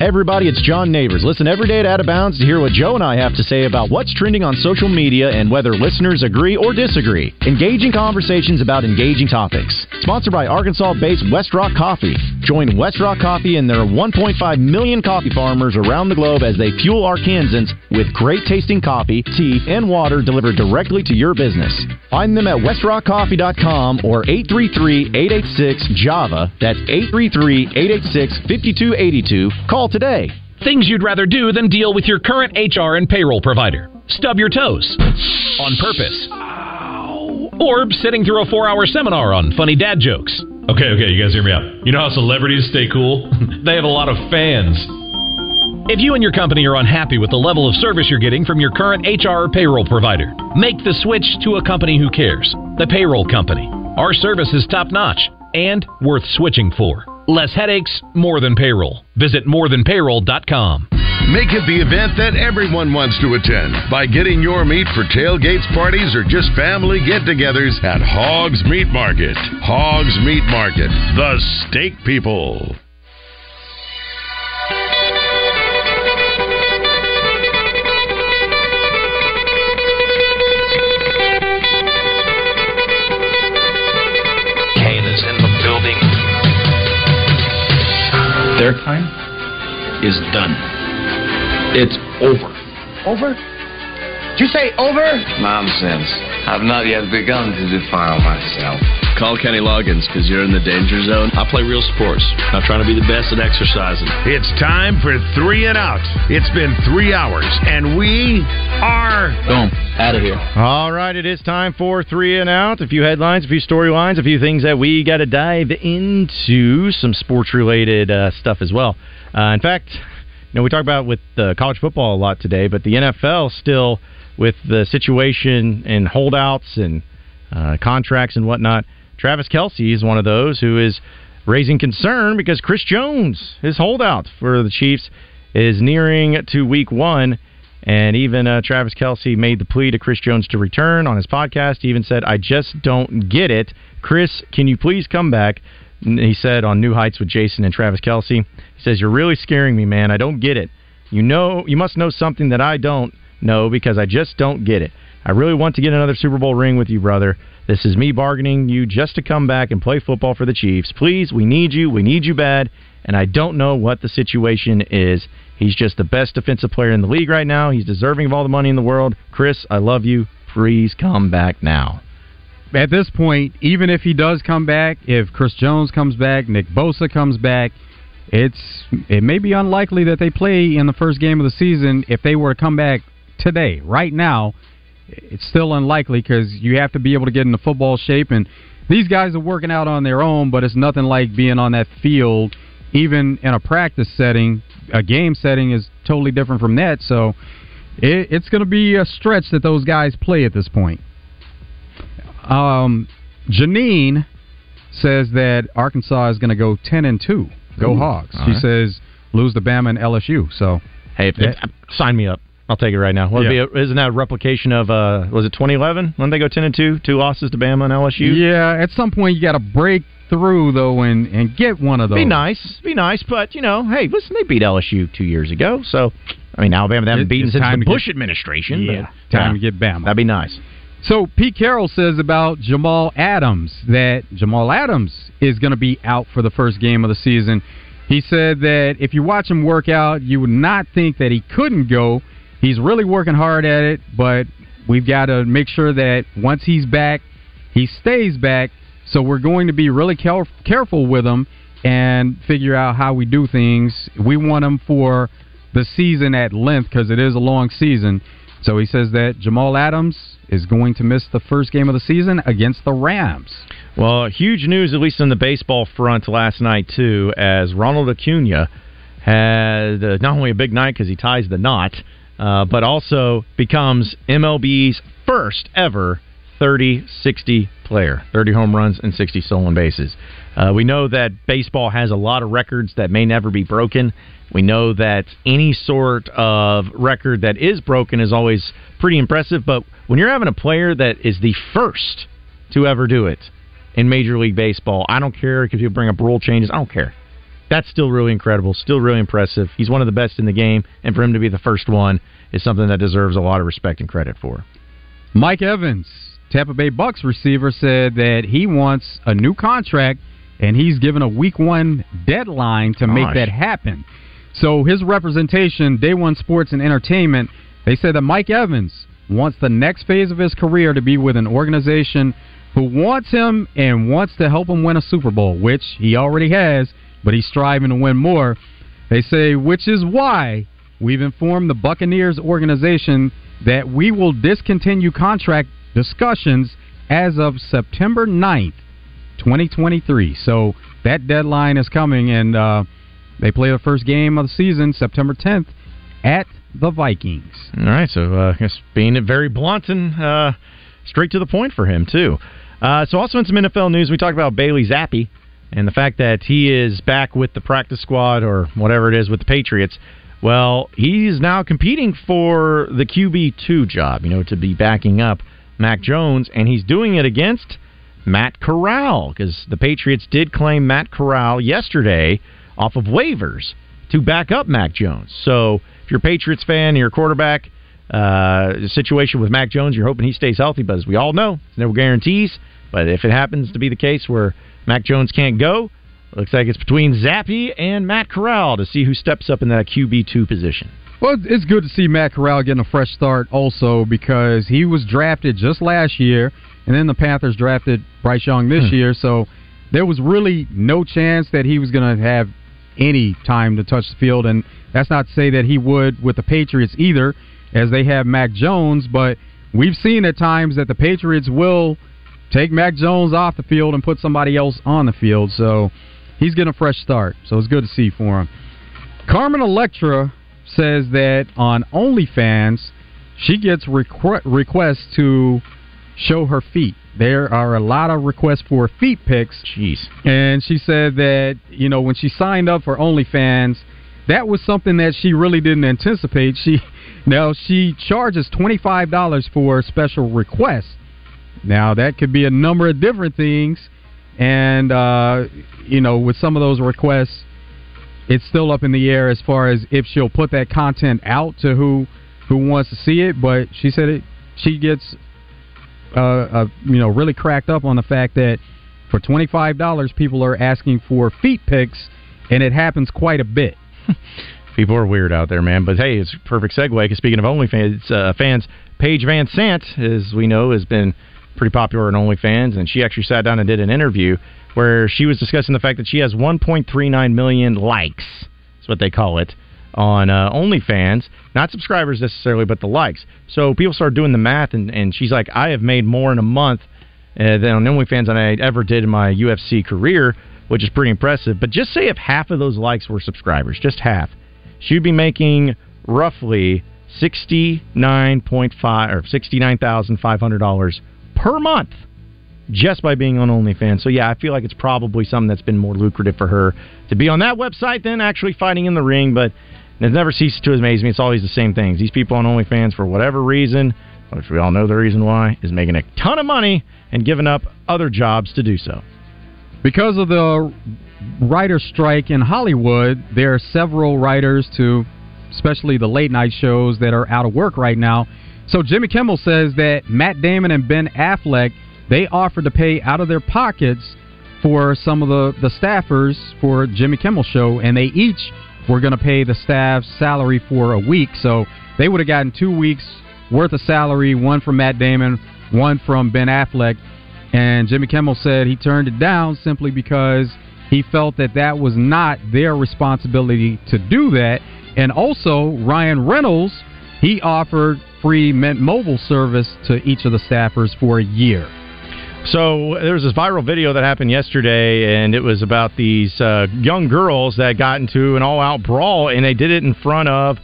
Everybody, it's John Neighbors. Listen every day to Out of Bounds to hear what Joe and I have to say about what's trending on social media and whether listeners agree or disagree. Engaging conversations about engaging topics. Sponsored by Arkansas-based West Rock Coffee. Join West Rock Coffee and their 1.5 million coffee farmers around the globe as they fuel Arkansans with great tasting coffee, tea, and water delivered directly to your business. Find them at westrockcoffee.com or 833-886-JAVA. That's 833-886-5282. Call today. Things you'd rather do than deal with your current HR and payroll provider. Stub your toes. On purpose. Or sitting through a four hour seminar on funny dad jokes. Okay, okay, you guys hear me out. You know how celebrities stay cool? they have a lot of fans. If you and your company are unhappy with the level of service you're getting from your current HR or payroll provider, make the switch to a company who cares. The Payroll Company. Our service is top notch and worth switching for. Less headaches, more than payroll. Visit morethanpayroll.com. Make it the event that everyone wants to attend by getting your meat for tailgates, parties, or just family get togethers at Hogs Meat Market. Hogs Meat Market, the steak people. Their time is done. It's over. Over? Did you say over? Nonsense. I've not yet begun to defile myself. Call Kenny Loggins because you're in the danger zone. I play real sports. I'm trying to be the best at exercising. It's time for three and out. It's been three hours, and we are. Boom. Out of here. All right, it is time for three and out. A few headlines, a few storylines, a few things that we got to dive into, some sports related uh, stuff as well. Uh, in fact, you know, we talk about with uh, college football a lot today, but the NFL still with the situation and holdouts and uh, contracts and whatnot. Travis Kelce is one of those who is raising concern because Chris Jones, his holdout for the Chiefs, is nearing to week one. And even uh, Travis Kelce made the plea to Chris Jones to return on his podcast. He even said, I just don't get it. Chris, can you please come back? He said on New Heights with Jason and Travis Kelce, he says, You're really scaring me, man. I don't get it. You know, you must know something that I don't know because I just don't get it. I really want to get another Super Bowl ring with you, brother. This is me bargaining you just to come back and play football for the Chiefs. Please, we need you. We need you bad. And I don't know what the situation is. He's just the best defensive player in the league right now. He's deserving of all the money in the world. Chris, I love you. Please come back now. At this point, even if he does come back, if Chris Jones comes back, Nick Bosa comes back, it's it may be unlikely that they play in the first game of the season if they were to come back today. Right now, it's still unlikely because you have to be able to get into football shape, and these guys are working out on their own. But it's nothing like being on that field, even in a practice setting. A game setting is totally different from that, so it, it's going to be a stretch that those guys play at this point. Um, Janine says that Arkansas is going to go ten and two. Go Ooh, Hogs. She right. says lose the Bama and LSU. So Hey, if, if- sign me up. I'll take it right now. It be a, isn't that a replication of uh, was it 2011 when they go 10 and two, two losses to Bama and LSU? Yeah, at some point you got to break through though and and get one of those. Be nice, be nice, but you know, hey, listen, they beat LSU two years ago, so I mean, Alabama they haven't It- beaten since the Bush get- administration. Yeah, but, time yeah, to get Bama. That'd be nice. So Pete Carroll says about Jamal Adams that Jamal Adams is going to be out for the first game of the season. He said that if you watch him work out, you would not think that he couldn't go. He's really working hard at it, but we've got to make sure that once he's back, he stays back. So we're going to be really care- careful with him and figure out how we do things. We want him for the season at length because it is a long season. So he says that Jamal Adams is going to miss the first game of the season against the Rams. Well, huge news, at least on the baseball front last night too, as Ronald Acuna had uh, not only a big night because he ties the knot, uh, but also becomes MLB's first ever 30-60 player, 30 home runs and 60 stolen bases. Uh, we know that baseball has a lot of records that may never be broken. We know that any sort of record that is broken is always pretty impressive, but when you're having a player that is the first to ever do it in Major League Baseball, I don't care if you bring up rule changes, I don't care. That's still really incredible, still really impressive. He's one of the best in the game, and for him to be the first one is something that deserves a lot of respect and credit for. Mike Evans, Tampa Bay Bucks receiver, said that he wants a new contract and he's given a week one deadline to make that happen. So his representation, Day One Sports and Entertainment, they said that Mike Evans wants the next phase of his career to be with an organization who wants him and wants to help him win a Super Bowl, which he already has, but he's striving to win more. They say, which is why we've informed the Buccaneers organization that we will discontinue contract discussions as of September 9th, 2023. So that deadline is coming, and uh, they play the first game of the season September 10th at the Vikings. All right, so uh, I guess being very blunt and uh, straight to the point for him too. Uh, so also in some NFL news, we talked about Bailey Zappe and the fact that he is back with the practice squad or whatever it is with the Patriots. Well, he's now competing for the QB two job. You know, to be backing up Mac Jones, and he's doing it against Matt Corral because the Patriots did claim Matt Corral yesterday off of waivers to back up Mac Jones. So if you're a Patriots fan, a quarterback, uh, situation with Mac Jones, you're hoping he stays healthy. But as we all know, no guarantees. But if it happens to be the case where Mac Jones can't go, looks like it's between Zappe and Matt Corral to see who steps up in that QB two position. Well, it's good to see Matt Corral getting a fresh start also because he was drafted just last year, and then the Panthers drafted Bryce Young this Hmm. year, so there was really no chance that he was going to have any time to touch the field, and that's not to say that he would with the Patriots either, as they have Mac Jones, but we've seen at times that the Patriots will take Mac Jones off the field and put somebody else on the field, so he's getting a fresh start, so it's good to see for him. Carmen Electra says that on OnlyFans, she gets requ- requests to show her feet. There are a lot of requests for feet pics. Jeez. And she said that, you know, when she signed up for OnlyFans, that was something that she really didn't anticipate. She now she charges $25 for special requests. Now that could be a number of different things and uh, you know, with some of those requests it's still up in the air as far as if she'll put that content out to who who wants to see it, but she said it she gets uh, uh, you know really cracked up on the fact that for twenty five dollars people are asking for feet pics, and it happens quite a bit. People are weird out there, man. But hey, it's a perfect segue. Because speaking of OnlyFans, uh, fans, Paige VanZant, as we know, has been pretty popular on OnlyFans, and she actually sat down and did an interview where she was discussing the fact that she has 1.39 million likes. That's what they call it on uh, OnlyFans. Not subscribers necessarily, but the likes. So people start doing the math, and, and she's like, I have made more in a month uh, than on OnlyFans than I ever did in my UFC career, which is pretty impressive. But just say if half of those likes were subscribers, just half, she'd be making roughly sixty nine point five or sixty nine thousand five hundred dollars per month just by being on OnlyFans. So yeah, I feel like it's probably something that's been more lucrative for her to be on that website than actually fighting in the ring. But it never ceases to amaze me. It's always the same things. These people on OnlyFans, for whatever reason, which we all know the reason why, is making a ton of money and giving up other jobs to do so. Because of the writer strike in Hollywood, there are several writers to, especially the late night shows, that are out of work right now. So Jimmy Kimmel says that Matt Damon and Ben Affleck they offered to pay out of their pockets for some of the, the staffers for Jimmy Kimmel show, and they each were going to pay the staff's salary for a week. So they would have gotten two weeks worth of salary, one from Matt Damon, one from Ben Affleck. And Jimmy Kimmel said he turned it down simply because he felt that that was not their responsibility to do that. And also, Ryan Reynolds, he offered free Mint Mobile service to each of the staffers for a year. So there was this viral video that happened yesterday, and it was about these uh, young girls that got into an all-out brawl, and they did it in front of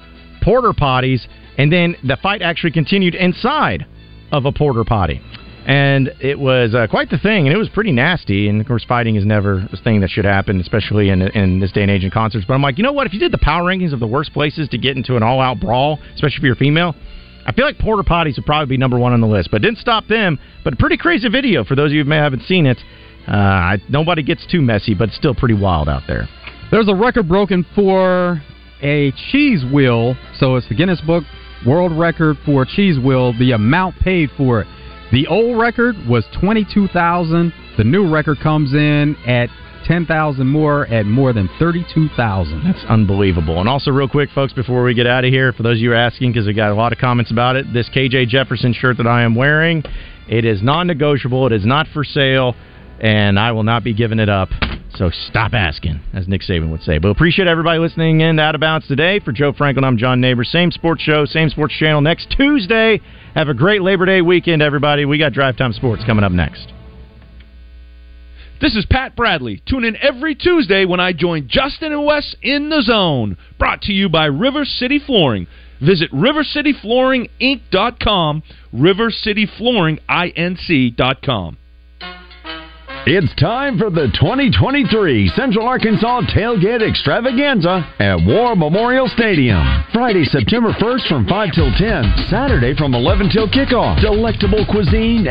porter potties, and then the fight actually continued inside of a porter potty, and it was uh, quite the thing, and it was pretty nasty. And of course, fighting is never a thing that should happen, especially in in this day and age in concerts. But I'm like, you know what? If you did the power rankings of the worst places to get into an all-out brawl, especially if you're female. I feel like porter potties would probably be number one on the list, but didn't stop them. But a pretty crazy video for those of you who may haven't seen it. Uh, I, nobody gets too messy, but it's still pretty wild out there. There's a record broken for a cheese wheel, so it's the Guinness Book World Record for cheese wheel. The amount paid for it. The old record was twenty-two thousand. The new record comes in at ten thousand more at more than thirty-two thousand. That's unbelievable. And also, real quick, folks, before we get out of here, for those of you are asking, because we got a lot of comments about it, this KJ Jefferson shirt that I am wearing, it is non-negotiable. It is not for sale, and I will not be giving it up. So stop asking, as Nick Saban would say. But appreciate everybody listening in Out of Bounds today. For Joe Franklin, I'm John Neighbors. Same sports show, same sports channel next Tuesday. Have a great Labor Day weekend, everybody. We got Drive Time Sports coming up next. This is Pat Bradley. Tune in every Tuesday when I join Justin and Wes in the zone. Brought to you by River City Flooring. Visit rivercityflooringinc.com, rivercityflooringinc.com. It's time for the 2023 Central Arkansas Tailgate Extravaganza at War Memorial Stadium. Friday, September 1st from 5 till 10. Saturday from 11 till kickoff. Delectable cuisine